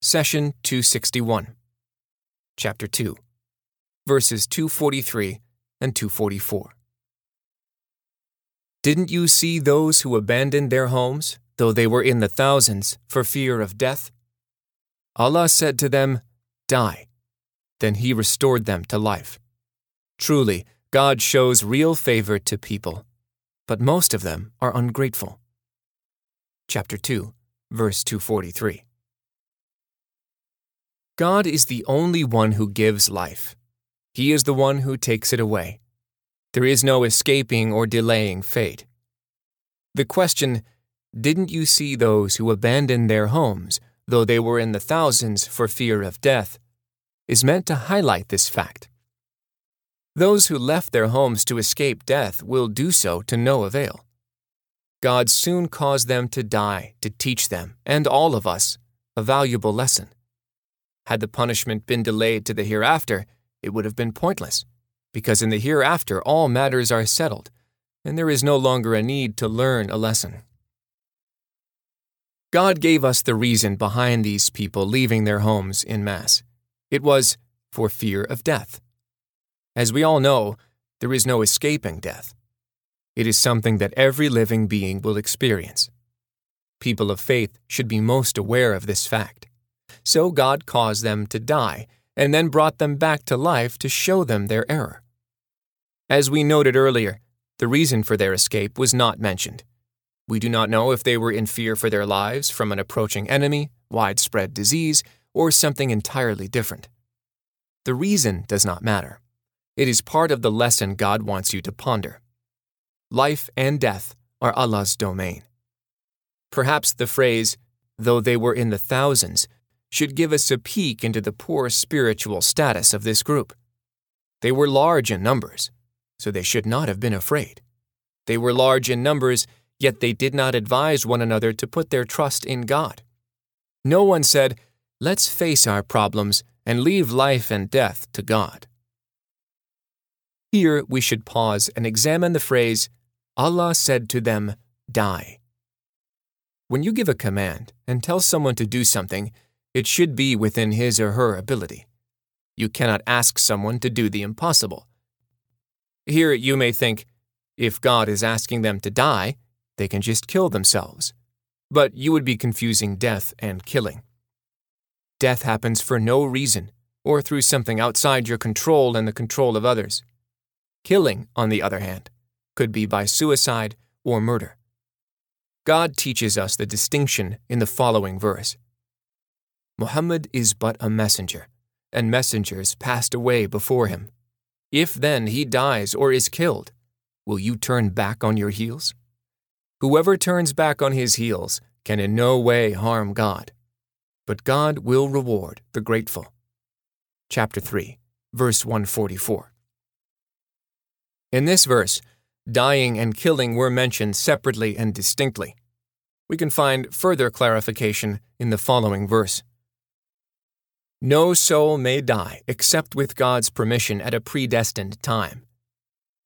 Session 261, Chapter 2, verses 243 and 244. Didn't you see those who abandoned their homes, though they were in the thousands, for fear of death? Allah said to them, Die. Then He restored them to life. Truly, God shows real favor to people, but most of them are ungrateful. Chapter 2, verse 243. God is the only one who gives life. He is the one who takes it away. There is no escaping or delaying fate. The question, Didn't you see those who abandoned their homes, though they were in the thousands for fear of death, is meant to highlight this fact. Those who left their homes to escape death will do so to no avail. God soon caused them to die to teach them, and all of us, a valuable lesson. Had the punishment been delayed to the hereafter, it would have been pointless, because in the hereafter all matters are settled, and there is no longer a need to learn a lesson. God gave us the reason behind these people leaving their homes in mass. It was for fear of death. As we all know, there is no escaping death. It is something that every living being will experience. People of faith should be most aware of this fact. So God caused them to die and then brought them back to life to show them their error. As we noted earlier, the reason for their escape was not mentioned. We do not know if they were in fear for their lives from an approaching enemy, widespread disease, or something entirely different. The reason does not matter. It is part of the lesson God wants you to ponder. Life and death are Allah's domain. Perhaps the phrase, though they were in the thousands, should give us a peek into the poor spiritual status of this group. They were large in numbers, so they should not have been afraid. They were large in numbers Yet they did not advise one another to put their trust in God. No one said, Let's face our problems and leave life and death to God. Here we should pause and examine the phrase, Allah said to them, Die. When you give a command and tell someone to do something, it should be within his or her ability. You cannot ask someone to do the impossible. Here you may think, if God is asking them to die, they can just kill themselves. But you would be confusing death and killing. Death happens for no reason or through something outside your control and the control of others. Killing, on the other hand, could be by suicide or murder. God teaches us the distinction in the following verse Muhammad is but a messenger, and messengers passed away before him. If then he dies or is killed, will you turn back on your heels? Whoever turns back on his heels can in no way harm God, but God will reward the grateful. Chapter 3, verse 144. In this verse, dying and killing were mentioned separately and distinctly. We can find further clarification in the following verse. No soul may die except with God's permission at a predestined time.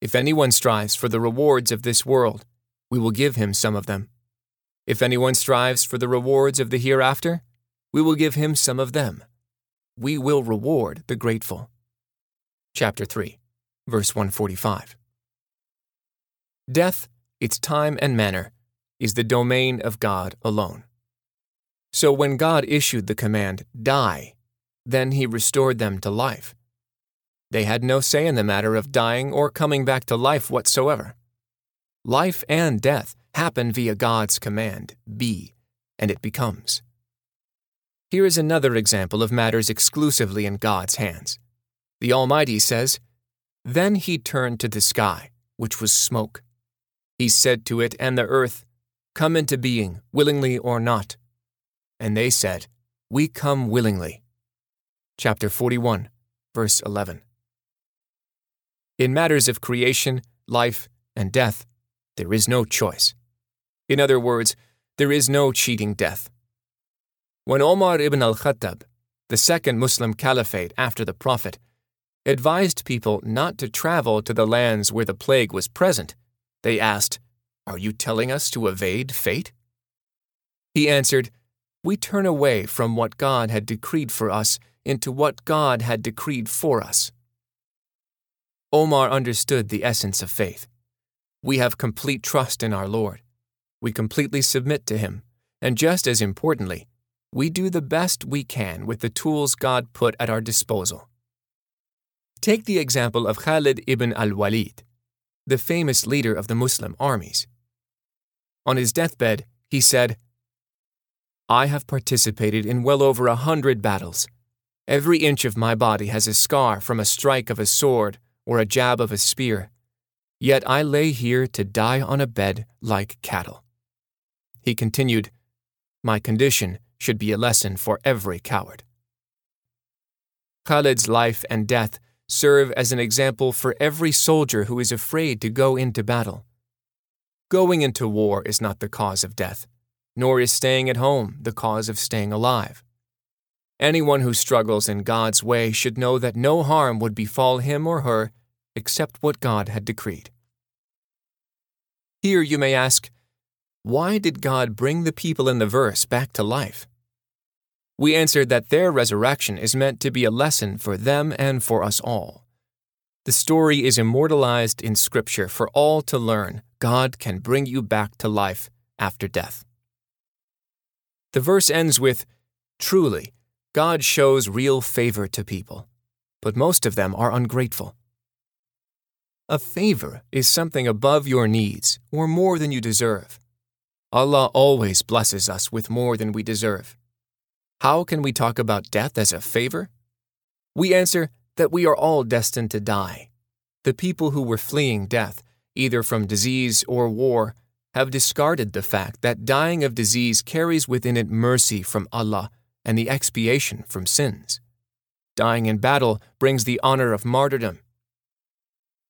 If anyone strives for the rewards of this world, we will give him some of them. If anyone strives for the rewards of the hereafter, we will give him some of them. We will reward the grateful. Chapter 3, verse 145. Death, its time and manner, is the domain of God alone. So when God issued the command, die, then he restored them to life. They had no say in the matter of dying or coming back to life whatsoever. Life and death happen via God's command, be, and it becomes. Here is another example of matters exclusively in God's hands. The Almighty says, Then he turned to the sky, which was smoke. He said to it and the earth, Come into being, willingly or not. And they said, We come willingly. Chapter 41, verse 11. In matters of creation, life, and death, there is no choice. In other words, there is no cheating death. When Omar ibn al Khattab, the second Muslim caliphate after the Prophet, advised people not to travel to the lands where the plague was present, they asked, Are you telling us to evade fate? He answered, we turn away from what God had decreed for us into what God had decreed for us. Omar understood the essence of faith. We have complete trust in our Lord. We completely submit to Him, and just as importantly, we do the best we can with the tools God put at our disposal. Take the example of Khalid ibn al Walid, the famous leader of the Muslim armies. On his deathbed, he said, I have participated in well over a hundred battles. Every inch of my body has a scar from a strike of a sword or a jab of a spear. Yet I lay here to die on a bed like cattle. He continued, My condition should be a lesson for every coward. Khalid's life and death serve as an example for every soldier who is afraid to go into battle. Going into war is not the cause of death, nor is staying at home the cause of staying alive. Anyone who struggles in God's way should know that no harm would befall him or her except what God had decreed. Here you may ask, why did God bring the people in the verse back to life? We answered that their resurrection is meant to be a lesson for them and for us all. The story is immortalized in Scripture for all to learn God can bring you back to life after death. The verse ends with, Truly, God shows real favor to people, but most of them are ungrateful. A favor is something above your needs or more than you deserve. Allah always blesses us with more than we deserve. How can we talk about death as a favor? We answer that we are all destined to die. The people who were fleeing death, either from disease or war, have discarded the fact that dying of disease carries within it mercy from Allah and the expiation from sins. Dying in battle brings the honor of martyrdom.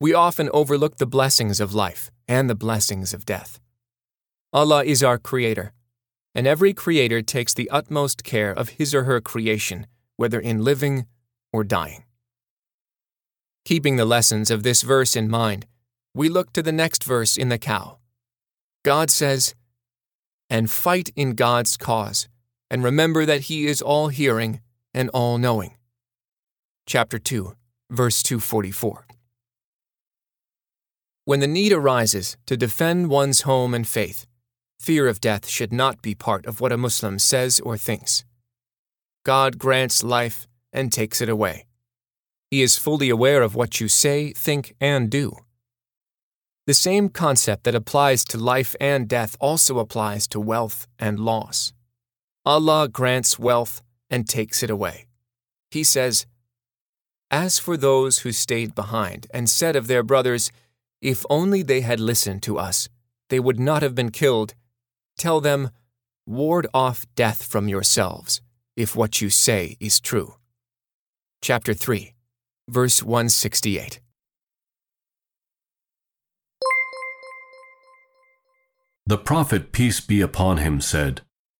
We often overlook the blessings of life and the blessings of death. Allah is our Creator, and every Creator takes the utmost care of his or her creation, whether in living or dying. Keeping the lessons of this verse in mind, we look to the next verse in the cow. God says, And fight in God's cause and remember that He is all hearing and all knowing. Chapter 2, verse 244. When the need arises to defend one's home and faith, fear of death should not be part of what a Muslim says or thinks. God grants life and takes it away. He is fully aware of what you say, think, and do. The same concept that applies to life and death also applies to wealth and loss. Allah grants wealth and takes it away. He says, As for those who stayed behind and said of their brothers, If only they had listened to us, they would not have been killed, tell them, Ward off death from yourselves, if what you say is true. Chapter 3, verse 168. The Prophet, peace be upon him, said,